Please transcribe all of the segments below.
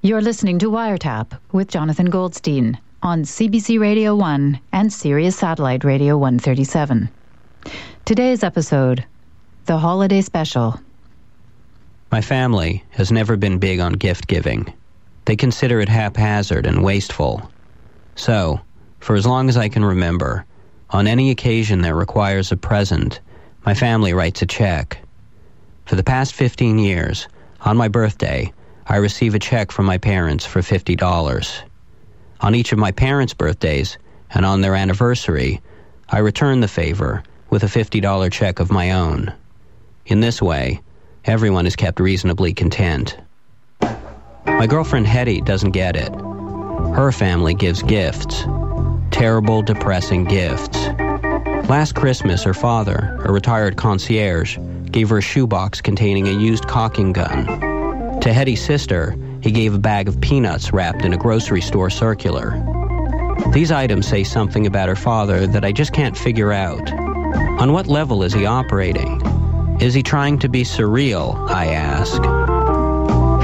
You're listening to Wiretap with Jonathan Goldstein on CBC Radio 1 and Sirius Satellite Radio 137. Today's episode The Holiday Special. My family has never been big on gift giving. They consider it haphazard and wasteful. So, for as long as I can remember, on any occasion that requires a present, my family writes a check. For the past 15 years, on my birthday, I receive a check from my parents for $50. On each of my parents' birthdays and on their anniversary, I return the favor with a $50 check of my own. In this way, everyone is kept reasonably content. My girlfriend Hetty doesn't get it. Her family gives gifts. Terrible, depressing gifts. Last Christmas, her father, a retired concierge, gave her a shoebox containing a used caulking gun. To Hetty's sister, he gave a bag of peanuts wrapped in a grocery store circular. These items say something about her father that I just can't figure out. On what level is he operating? Is he trying to be surreal, I ask.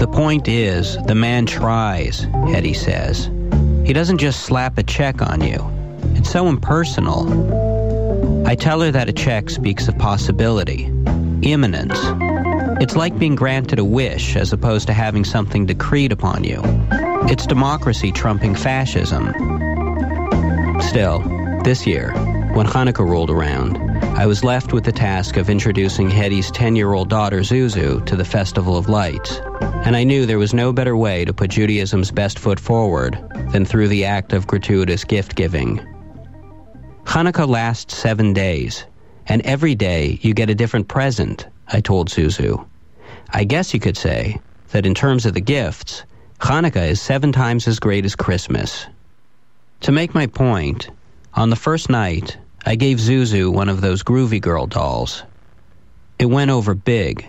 The point is, the man tries, Hetty says. He doesn't just slap a check on you. It's so impersonal. I tell her that a check speaks of possibility, imminence, it's like being granted a wish as opposed to having something decreed upon you. It's democracy trumping fascism. Still, this year, when Hanukkah rolled around, I was left with the task of introducing Hetty's 10 year old daughter Zuzu to the Festival of Lights. And I knew there was no better way to put Judaism's best foot forward than through the act of gratuitous gift giving. Hanukkah lasts seven days, and every day you get a different present I told Zuzu. I guess you could say that in terms of the gifts, Hanukkah is seven times as great as Christmas. To make my point, on the first night, I gave Zuzu one of those Groovy Girl dolls. It went over big.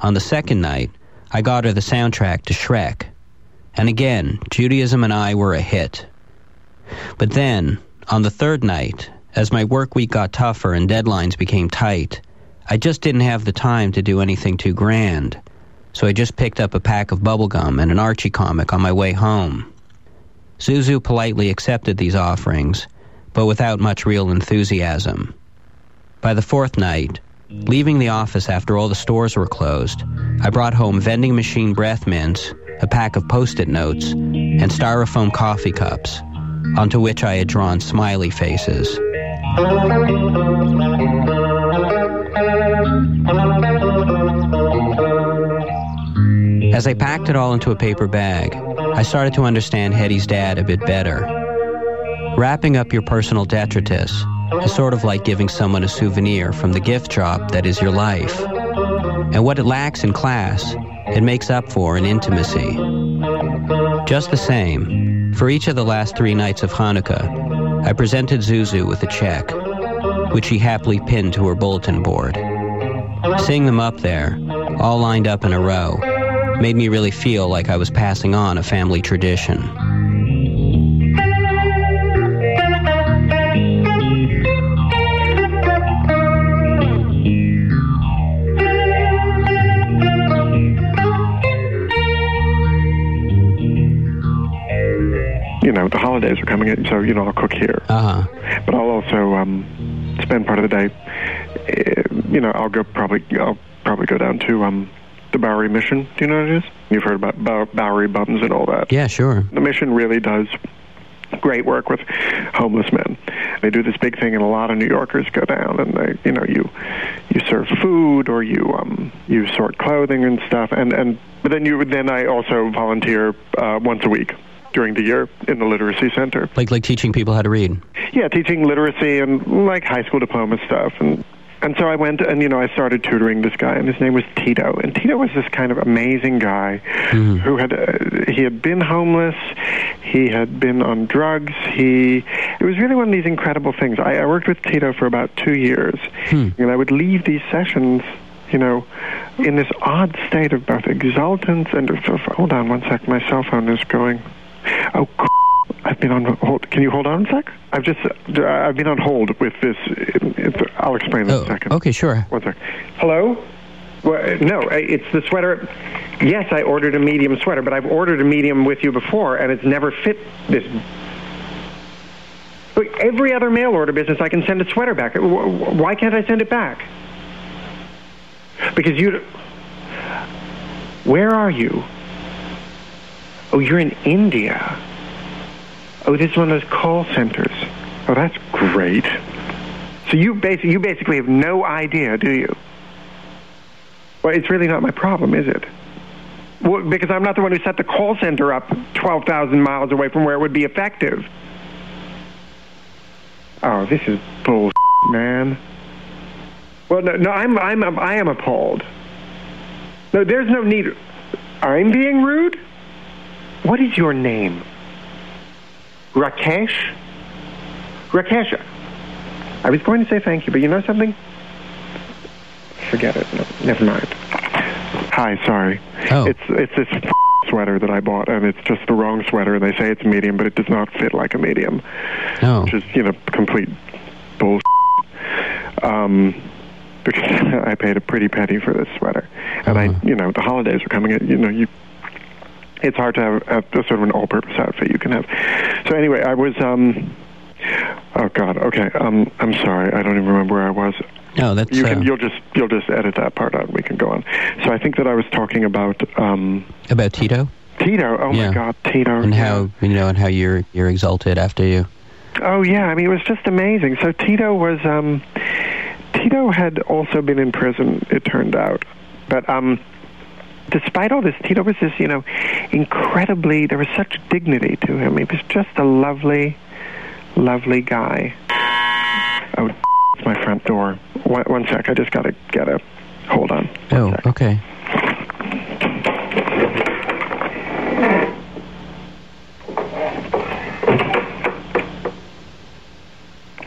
On the second night, I got her the soundtrack to Shrek. And again, Judaism and I were a hit. But then, on the third night, as my work week got tougher and deadlines became tight, I just didn't have the time to do anything too grand, so I just picked up a pack of bubblegum and an Archie comic on my way home. Zuzu politely accepted these offerings, but without much real enthusiasm. By the fourth night, leaving the office after all the stores were closed, I brought home vending machine breath mints, a pack of post it notes, and styrofoam coffee cups, onto which I had drawn smiley faces. As I packed it all into a paper bag, I started to understand Hetty's dad a bit better. Wrapping up your personal detritus is sort of like giving someone a souvenir from the gift shop that is your life. And what it lacks in class, it makes up for in intimacy. Just the same, for each of the last three nights of Hanukkah, I presented Zuzu with a check, which she happily pinned to her bulletin board. Seeing them up there, all lined up in a row, made me really feel like I was passing on a family tradition. You know, the holidays are coming in, so, you know, I'll cook here. Uh huh. But I'll also um, spend part of the day, uh, you know, I'll go probably, I'll probably go down to um, the Bowery Mission. Do you know what it is? You've heard about Bow- Bowery Bums and all that. Yeah, sure. The mission really does great work with homeless men. They do this big thing, and a lot of New Yorkers go down, and they, you know, you you serve food or you um you sort clothing and stuff, and and but then you then I also volunteer uh, once a week during the year in the literacy center. Like like teaching people how to read. Yeah, teaching literacy and like high school diploma stuff and and so I went and you know I started tutoring this guy and his name was Tito and Tito was this kind of amazing guy Mhm. who had uh, he had been homeless he had been on drugs he it was really one of these incredible things I, I worked with Tito for about two years Hmm. and I would leave these sessions you know in this odd state of both exultance and hold on one sec my cell phone is going oh I've been on hold. Can you hold on a sec? I've just I've been on hold with this. I'll explain in Oh, a second. okay, sure. One sec. Hello. Well, no, it's the sweater. Yes, I ordered a medium sweater, but I've ordered a medium with you before, and it's never fit this. Every other mail order business, I can send a sweater back. Why can't I send it back? Because you. Where are you? Oh, you're in India. Oh, this is one of those call centers. Oh, that's great. So you basically, you basically have no idea, do you? Well, it's really not my problem, is it? Well, because I'm not the one who set the call center up 12,000 miles away from where it would be effective. Oh, this is bull, man. Well, no, no, I'm, I'm, I am appalled. No, there's no need. I'm being rude? What is your name? Rakesh? Rakesh, I was going to say thank you, but you know something? Forget it. No, never mind. Hi, sorry. Oh. It's it's this sweater that I bought, and it's just the wrong sweater. and They say it's medium, but it does not fit like a medium. Oh. Which is, you know, complete bull. Um, because I paid a pretty penny for this sweater, and Uh-huh. I, you know, the holidays are coming. You know, you. It's hard to have a, a sort of an all-purpose outfit you can have. So anyway, I was. um Oh God. Okay. Um, I'm sorry. I don't even remember where I was. No, that's You uh, can. You'll just. You'll just edit that part out. and We can go on. So I think that I was talking about um, about Tito Tito. Oh Yeah. my God, Tito. and how you know and how you're you're exalted after you. Oh yeah, I mean it was just amazing. So Tito was um Tito had also been in prison, it turned out. But um despite all this, Tito was this, you know, incredibly there was such dignity to him. He was just a lovely, lovely guy. Oh it's my front door. One, one sec, I just gotta get a hold on. One Oh, sec. okay.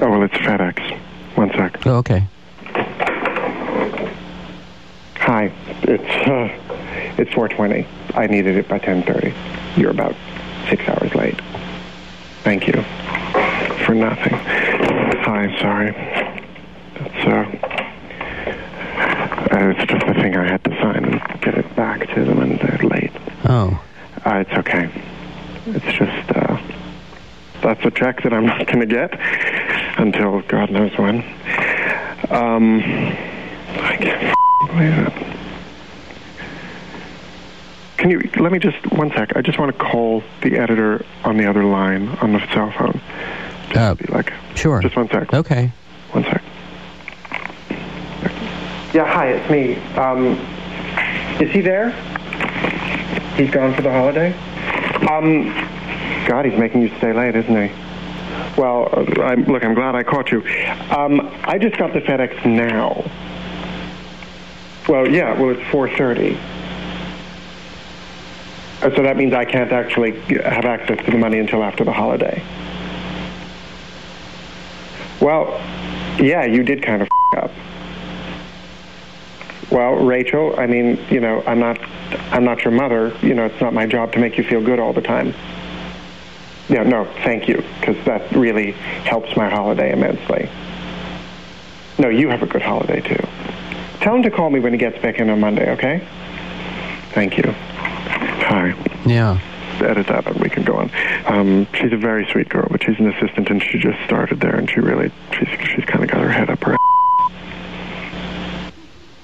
Oh well it's FedEx. One sec. Oh, okay. Hi, it's uh, it's 4:20. I needed it by 10:30. You're about six hours late. Thank you for nothing. Hi, sorry. That's uh, uh, it's just a thing I had to sign and get it back to them, and they're late. Oh, Uh, it's okay. It's just uh, that's a check that I'm not going to get until God knows when. Um, I can't believe it. Can you let me just one sec? I just want to call the editor on the other line on the cell phone. uh, Be like, sure. just one sec. Okay. One sec. Yeah, hi, it's me. Um, is he there? He's gone for the holiday? Um, God, he's making you stay late, isn't he? Well, uh, I'm, look, I'm glad I caught you. Um, I just got the FedEx now. Well, yeah, well, it's 4.30. Uh, So that means I can't actually have access to the money until after the holiday. Well, yeah, you did kind of up. Well, Rachel, I mean, you know, I'm not, I'm not your mother. You know, it's not my job to make you feel good all the time. Yeah, no, thank you, because that really helps my holiday immensely. No, you have a good holiday too. Tell him to call me when he gets back in on Monday, okay? Thank you. Hi Yeah. edit that and we can go on. Um, she's a very sweet girl, but she's an assistant and she just started there and she really, she's, she's kind of got her head up her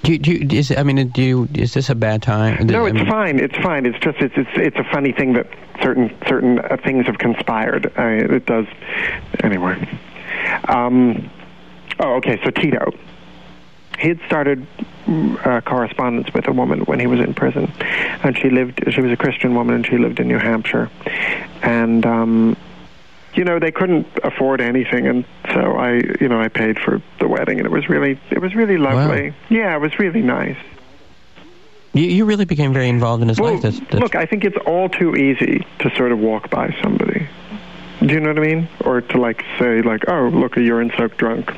Do you, do you, is I mean, do you, is this a bad time? No, I it's mean, fine. It's fine. It's just it's it's it's a funny thing that certain certain uh, things have conspired. I, it does anyway. Um, oh, okay. So Tito, he had started uh, correspondence with a woman when he was in prison, and she lived. She was a Christian woman, and she lived in New Hampshire, and. Um, you know they couldn't afford anything and so i you know i paid for the wedding and it was really it was really lovely yeah it was really nice You, you really became very involved in his well, life. That's, that's, look, I think it's all too easy to sort of walk by somebody. Do you know what I mean? Or to like say like, oh, look, a urine-soaked drunk.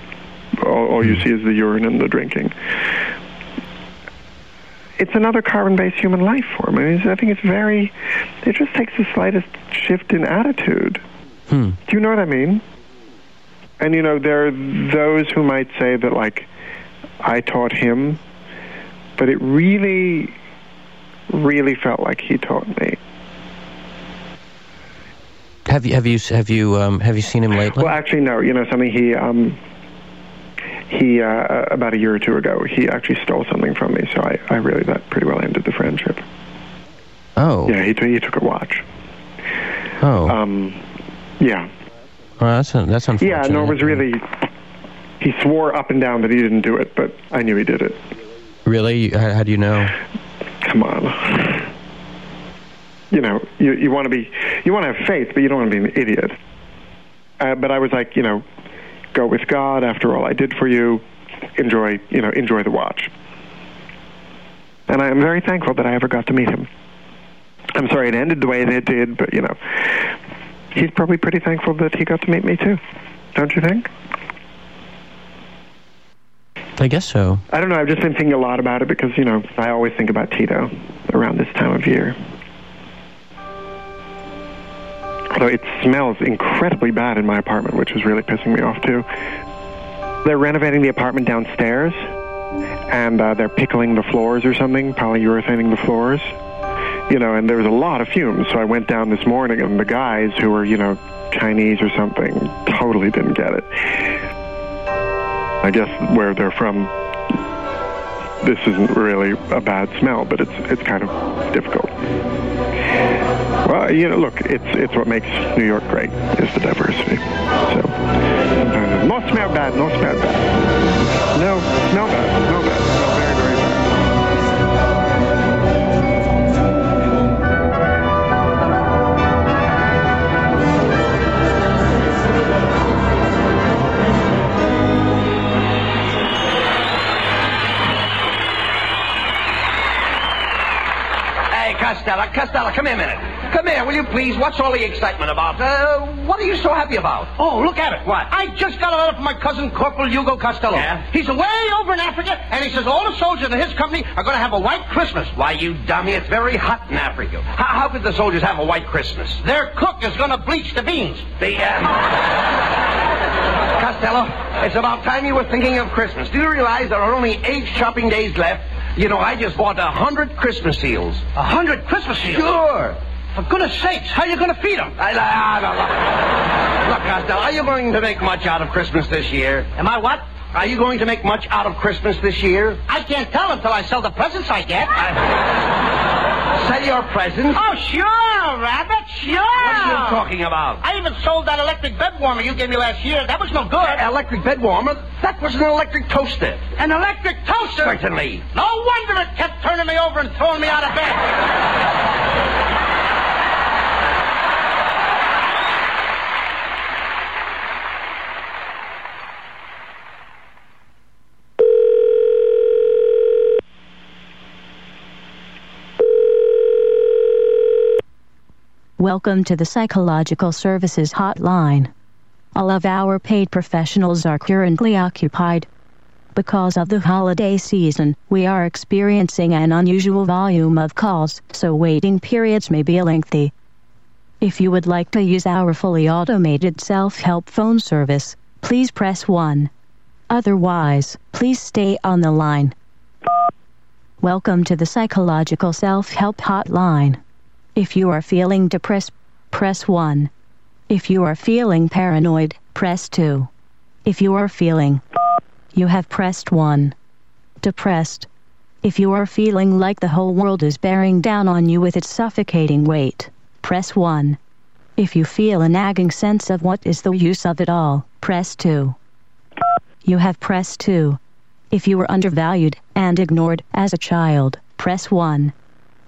All, all Hmm. you see is the urine and the drinking. It's another carbon-based human life form. I mean, I think it's very. It just takes the slightest shift in attitude. hmm. Do you know what I mean? And you know, there are those who might say that like I taught him but it really, really felt like he taught me. Have you have you have you um, have you seen him lately? Well, actually, no. You know something? He um, he uh, about a year or two ago, he actually stole something from me. So I, I really that pretty well ended the friendship. Oh. Yeah, he t- he took a watch. Oh. Um, yeah. Well, that's that's unfortunate. Yeah, no, it was really. He swore up and down that he didn't do it, but I knew he did it. Really? How, how do you know? Come on. You know, you you want to be, you want to have faith, but you don't want to be an idiot. Uh, but I was like, you know, go with God. After all, I did for you. Enjoy, you know, enjoy the watch. And I am very thankful that I ever got to meet him. I'm sorry it ended the way that it did, but you know, he's probably pretty thankful that he got to meet me too. Don't you think? I guess so. I don't know. I've just been thinking a lot about it because you know I always think about Tito around this time of year. Although it smells incredibly bad in my apartment, which is really pissing me off too. They're renovating the apartment downstairs, and uh, they're pickling the floors or something, polyurethaning the floors. You know, and there was a lot of fumes. So I went down this morning, and the guys who were, you know, Chinese or something, totally didn't get it. I guess where they're from, this isn't really a bad smell, but it's it's kind of difficult. Well, you know, look, it's it's what makes New York great is the diversity. So sometimes no smell bad, no smell bad, no smell bad, no bad, smell very very bad. Costello, Costello, come here a minute. Come here, will you please? What's all the excitement about? Uh, what are you so happy about? Oh, look at it. What? I just got a letter from my cousin, Corporal Hugo Costello. Yeah? He's away over in Africa, and he says all the soldiers in his company are going to have a white Christmas. Why, you dummy, it's very hot in Africa. How, how could the soldiers have a white Christmas? Their cook is going to bleach the beans. The, uh... Costello, it's about time you were thinking of Christmas. Do you realize there are only eight shopping days left? You know, I just bought a hundred Christmas seals. A hundred Christmas seals. Sure. For goodness sakes, how are you going to feed them? I, I, I, look, Costello, are you going to make much out of Christmas this year? Am I what? Are you going to make much out of Christmas this year? I can't tell until I sell the presents I get. Sell your presents? Oh, sure, Abbott, sure. What are you talking about? I even sold that electric bed warmer you gave me last year. That was no good. Electric bed warmer? That was an electric toaster. An electric toaster? Certainly. No wonder it kept turning me over and throwing me out of bed. Welcome to the Psychological Services Hotline. All of our paid professionals are currently occupied. Because of the holiday season, we are experiencing an unusual volume of calls, so waiting periods may be lengthy. If you would like to use our fully automated self help phone service, please press 1. Otherwise, please stay on the line. Welcome to the Psychological Self Help Hotline. If you are feeling depressed, press 1. If you are feeling paranoid, press 2. If you are feeling, you have pressed 1. Depressed. If you are feeling like the whole world is bearing down on you with its suffocating weight, press 1. If you feel a nagging sense of what is the use of it all, press 2. You have pressed 2. If you were undervalued and ignored as a child, press 1.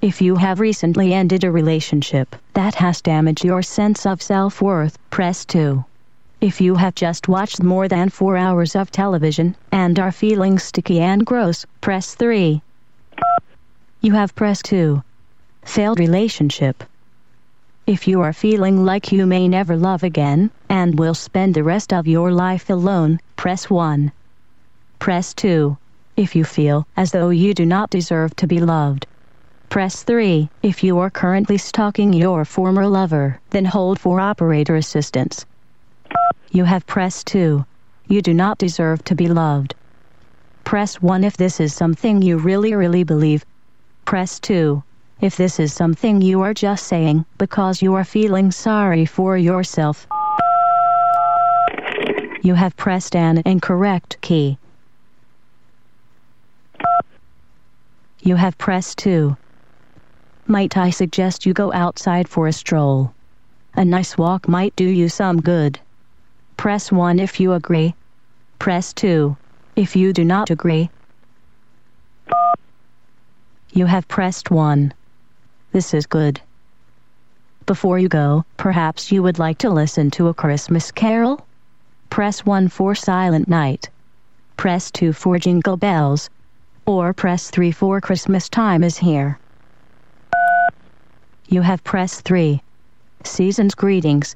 If you have recently ended a relationship that has damaged your sense of self worth, press 2. If you have just watched more than 4 hours of television and are feeling sticky and gross, press 3. You have pressed 2. Failed relationship. If you are feeling like you may never love again and will spend the rest of your life alone, press 1. Press 2. If you feel as though you do not deserve to be loved. Press 3 if you are currently stalking your former lover, then hold for operator assistance. You have pressed 2. You do not deserve to be loved. Press 1 if this is something you really, really believe. Press 2 if this is something you are just saying because you are feeling sorry for yourself. You have pressed an incorrect key. You have pressed 2. Might I suggest you go outside for a stroll? A nice walk might do you some good. Press 1 if you agree. Press 2 if you do not agree. You have pressed 1. This is good. Before you go, perhaps you would like to listen to a Christmas carol? Press 1 for Silent Night. Press 2 for Jingle Bells. Or press 3 for Christmas Time is Here. You have pressed 3. Season's greetings.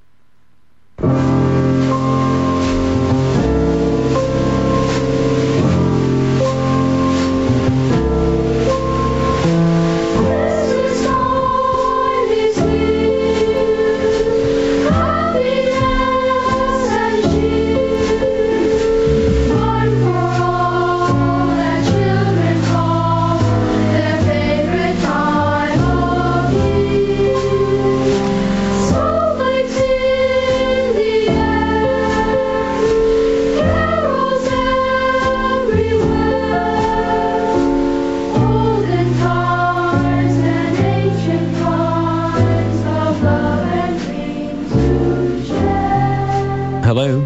Hello?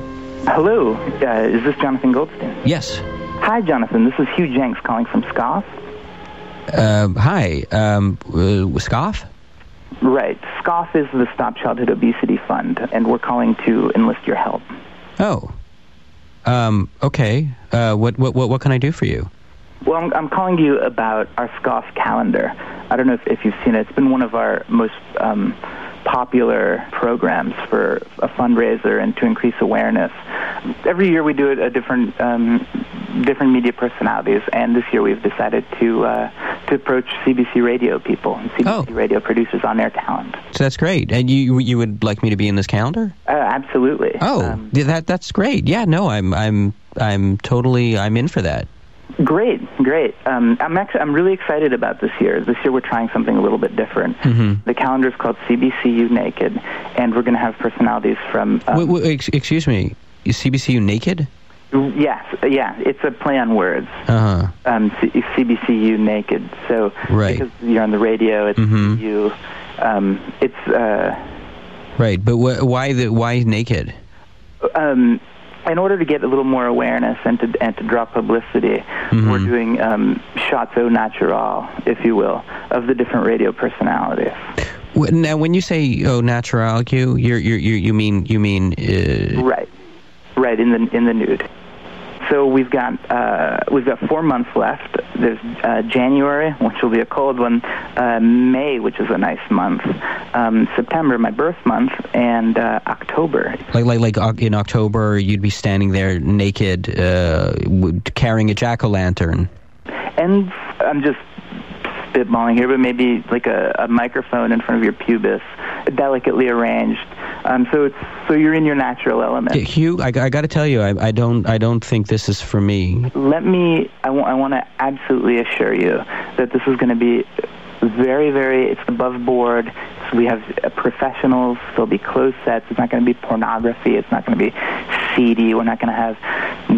Hello, uh, is this Jonathan Goldstein? Yes. Hi, Jonathan. This is Hugh Jenks calling from SCOFF. Uh, hi. Um, uh, Scoff? Right. SCOFF is the Stop Childhood Obesity Fund, and we're calling to enlist your help. Oh. Um, okay. Uh, what, what, what, what can I do for you? Well, I'm, I'm calling you about our SCOFF calendar. I don't know if, if you've seen it. It's been one of our most um, popular programs for a fundraiser and to increase awareness. Every year we do it a different um, different media personalities, and this year we've decided to uh, to approach CBC radio people, and CBC Oh. radio producers on their talent. So that's great. And you you would like me to be in this calendar? Uh, absolutely. Oh, Um, that that's great. Yeah, no, I'm I'm I'm totally I'm in for that. Great, great. Um, I'm actually I'm really excited about this year. This year we're trying something a little bit different. Mhm. The calendar is called CBCU Naked, and we're going to have personalities from. Um, Wait, wait, ex- excuse me. Is CBCU naked? Yes, yeah, it's a play on words. Uh huh. Um, C- CBCU Naked. So Right. because you're on the radio, it's Mhm. you. Um, it's uh, Right, but wh- why the why naked? um, in order to get a little more awareness and to and to draw publicity, Mhm. we're doing um, shots au natural, if you will, of the different radio personalities. Now, when you say oh natural, you you're, you you mean you mean uh, Right, right in the in the nude. So we've got uh, we've got four months left. There's uh, January, which will be a cold one. Uh, May, which is a nice month. Um, September, my birth month, and uh, October. like like like in October you'd be standing there naked, uh, carrying a jack o' lantern. And I'm just spitballing here, but maybe like a, a microphone in front of your pubis, delicately arranged. Um, so it's so you're in your natural element. Hugh, I, I got to tell you, I, I don't I don't think this is for me. let me I want to absolutely assure you that this is going to be very very it's above board we have uh, professionals there'll be closed sets it's not going to be pornography it's not going to be seedy we're not going to have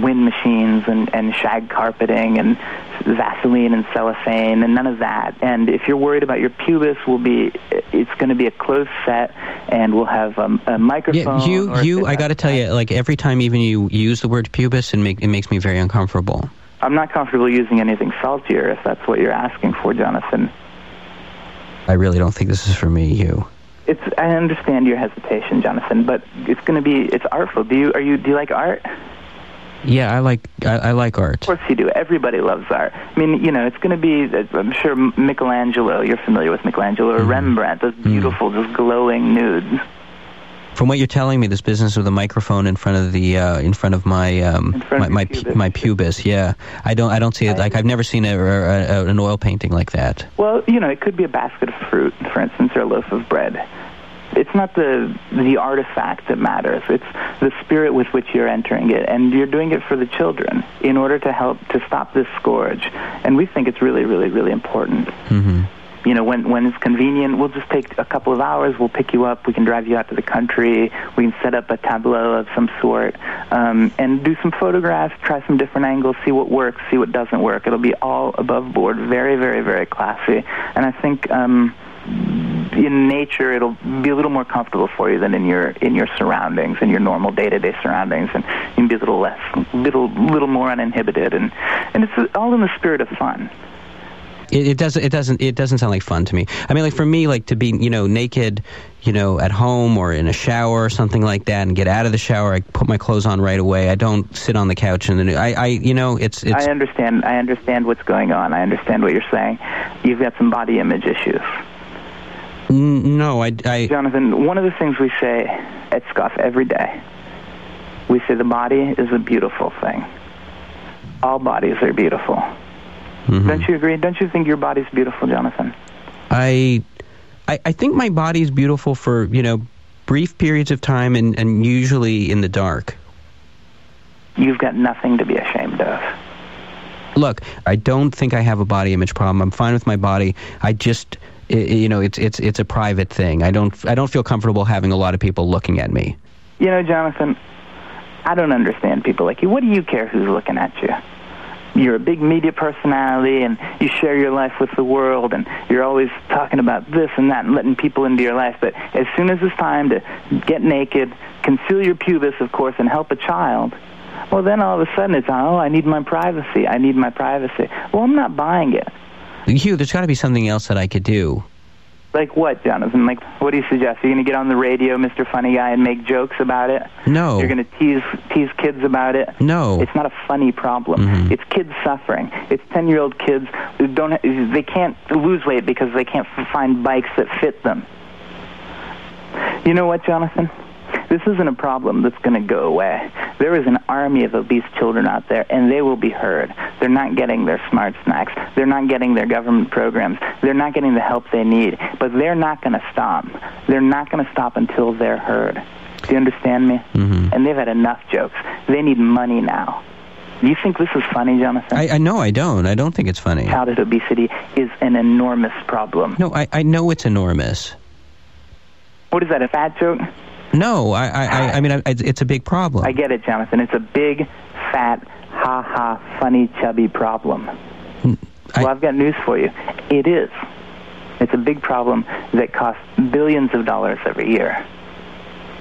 wind machines and, and shag carpeting and vaseline and cellophane and none of that and if you're worried about your pubis we'll be it's going to be a closed set and we'll have um, a microphone Yeah, you, Hugh, I got to tell you, like every time even you use the word pubis, it make it makes me very uncomfortable. I'm not comfortable using anything saltier if that's what you're asking for, Jonathan. I really don't think this is for me, Hugh. It's I understand your hesitation, Jonathan, but it's going to be it's artful. Do you are you do you like art? Yeah, I like I, I like art. Of course you do. Everybody loves art. I mean, you know, it's going to be I'm sure Michelangelo. You're familiar with Michelangelo or Rembrandt. Those mm-hmm. beautiful, just glowing nudes. From what you're telling me, this business with a microphone in front of the uh, in front of my um front my of my, pubis. my pubis, yeah, I don't I don't see it like I've never seen a, a, a, an oil painting like that. Well, you know, it could be a basket of fruit, for instance, or a loaf of bread. it's not the the artifact that matters. It's the spirit with which you're entering it, and you're doing it for the children in order to help to stop this scourge. And we think it's really, really, really important. Mm-hmm. You know, when when it's convenient, we'll just take a couple of hours. We'll pick you up. We can drive you out to the country. We can set up a tableau of some sort um, and do some photographs. Try some different angles. See what works. See what doesn't work. It'll be all above board. Very, very, very classy. And I think. Um, in nature it'll be a little more comfortable for you than in your in your surroundings in your normal day-to-day surroundings and you can be a little less little little more uninhibited and and it's all in the spirit of fun it, it doesn't. It doesn't. It doesn't sound like fun to me. I mean, like for me, like to be, you know, naked, you know, at home or in a shower or something like that, and get out of the shower. I put my clothes on right away. I don't sit on the couch and then I, I, you know, it's. it's I understand. I understand what's going on. I understand what you're saying. You've got some body image issues. No, I, I. Jonathan, one of the things we say at SCOFF every day, we say the body is a beautiful thing. All bodies are beautiful. Mm-hmm. Don't you agree? Don't you think your body's beautiful, Jonathan? I, I, I think my body's beautiful for you know brief periods of time and, and usually in the dark. You've got nothing to be ashamed of. Look, I don't think I have a body image problem. I'm fine with my body. I just it, you know, it's it's it's a private thing. I don't I don't feel comfortable having a lot of people looking at me. You know, Jonathan, I don't understand people like you. What do you care who's looking at you? You're a big media personality and you share your life with the world and you're always talking about this and that and letting people into your life. But as soon as it's time to get naked, conceal your pubis, of course, and help a child, well, then all of a sudden it's, oh, I need my privacy. I need my privacy. Well, I'm not buying it. Hugh, there's got to be something else that I could do. Like what, Jonathan? Like, what do you suggest? Are you going to get on the radio, Mr. Funny Guy, and make jokes about it? No. You're going to tease tease kids about it? No. It's not a funny problem. Mm-hmm. It's kids suffering. It's ten year old kids who don't they can't lose weight because they can't find bikes that fit them. You know what, Jonathan? This isn't a problem that's going to go away. There is an army of obese children out there, and they will be heard. They're not getting their smart snacks. They're not getting their government programs. They're not getting the help they need. But they're not going to stop. They're not going to stop until they're heard. Do you understand me? Mm-hmm. And they've had enough jokes. They need money now. Do you think this is funny, Jonathan? I, I know I don't. I don't think it's funny. Childhood obesity is an enormous problem. No, I, I know it's enormous. What is that, a fat joke? No, I, I, I mean, I, it's a big problem. I get it, Jonathan. It's a big, fat, ha-ha, funny, chubby problem. I, well, I've got news for you. It is. It's a big problem that costs billions of dollars every year.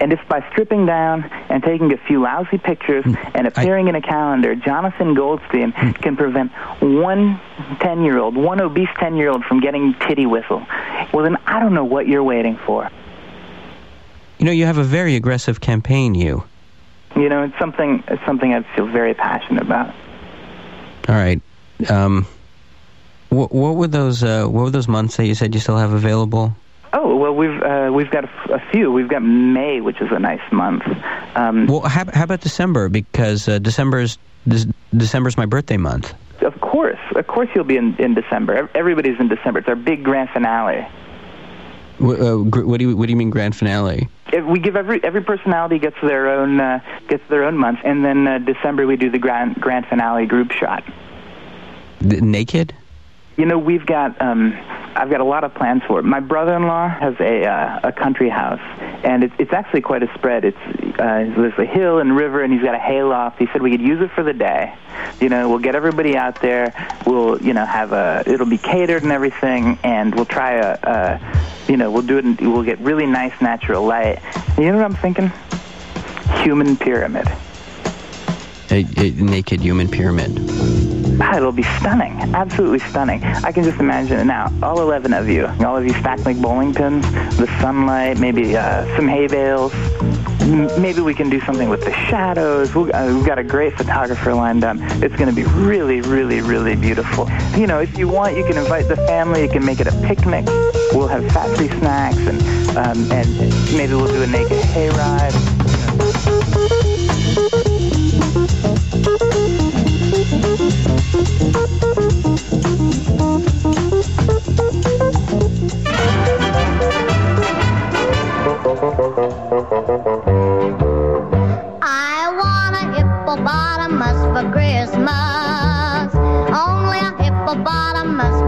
And if by stripping down and taking a few lousy pictures and appearing I, in a calendar, Jonathan Goldstein can prevent one 10-year-old, one obese 10-year-old from getting titty whistle, well, then I don't know what you're waiting for. You know, you have a very aggressive campaign, you. You know, it's something it's something I feel very passionate about. All right. Um, what, what were those uh, What were those months that you said you still have available? Oh well, we've uh, we've got a, f- a few. We've got May, which is a nice month. Um, well, how, how about December? Because uh, December's December's my birthday month. Of course, of course, you'll be in in December. Everybody's in December. It's our big grand finale. What, uh, what do you What do you mean grand finale? We give every every personality gets their own uh, gets their own month, and then uh, December we do the grand grand finale group shot. The naked. You know, we've got um, I've got a lot of plans for it. My brother-in-law has a uh, a country house, and it's it's actually quite a spread. It's uh, there's a hill and river, and he's got a hayloft. He said we could use it for the day. You know, we'll get everybody out there. We'll you know have a it'll be catered and everything, and we'll try a, a you know we'll do it. In, we'll get really nice natural light. And you know what I'm thinking? Human pyramid. A, a naked human pyramid. It'll be stunning, absolutely stunning. I can just imagine it now. All 11 of you, all of you stacked like bowling pins, the sunlight, maybe uh, some hay bales. Maybe we can do something with the shadows. we uh, we've got a great photographer lined up. It's going to be really, really, really beautiful. You know, if you want, you can invite the family. You can make it a picnic. We'll have fat-free snacks, and um, and maybe we'll do a naked hayride. Hippopotamus for Christmas. Only a hippopotamus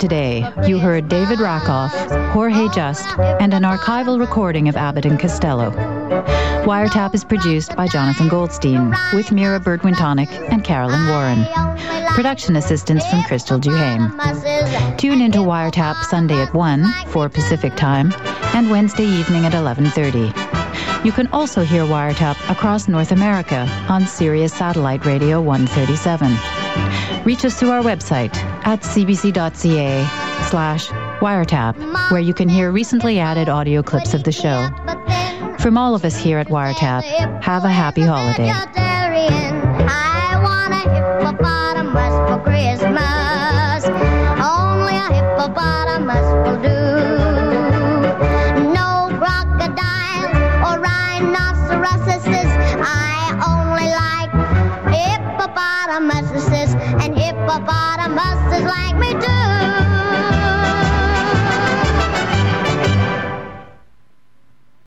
today, you heard David Rakoff, Jorge Just, and an archival recording of Abbott and Costello. Wiretap is produced by Jonathan Goldstein, with Mira Burt-Wintonick and Carolyn Warren. Production assistance from Crystal Duhame. Tune into Wiretap Sunday at 1, 4 Pacific Time, and Wednesday evening at 11.30. You can also hear Wiretap across North America on Sirius Satellite Radio 137. Reach us through our website at cbc.ca slash wiretap, where you can hear recently added audio clips of the show. From all of us here at Wiretap, have a happy holiday. Christmas. Only a hippopotamus will do. Hippopotamuses like me too.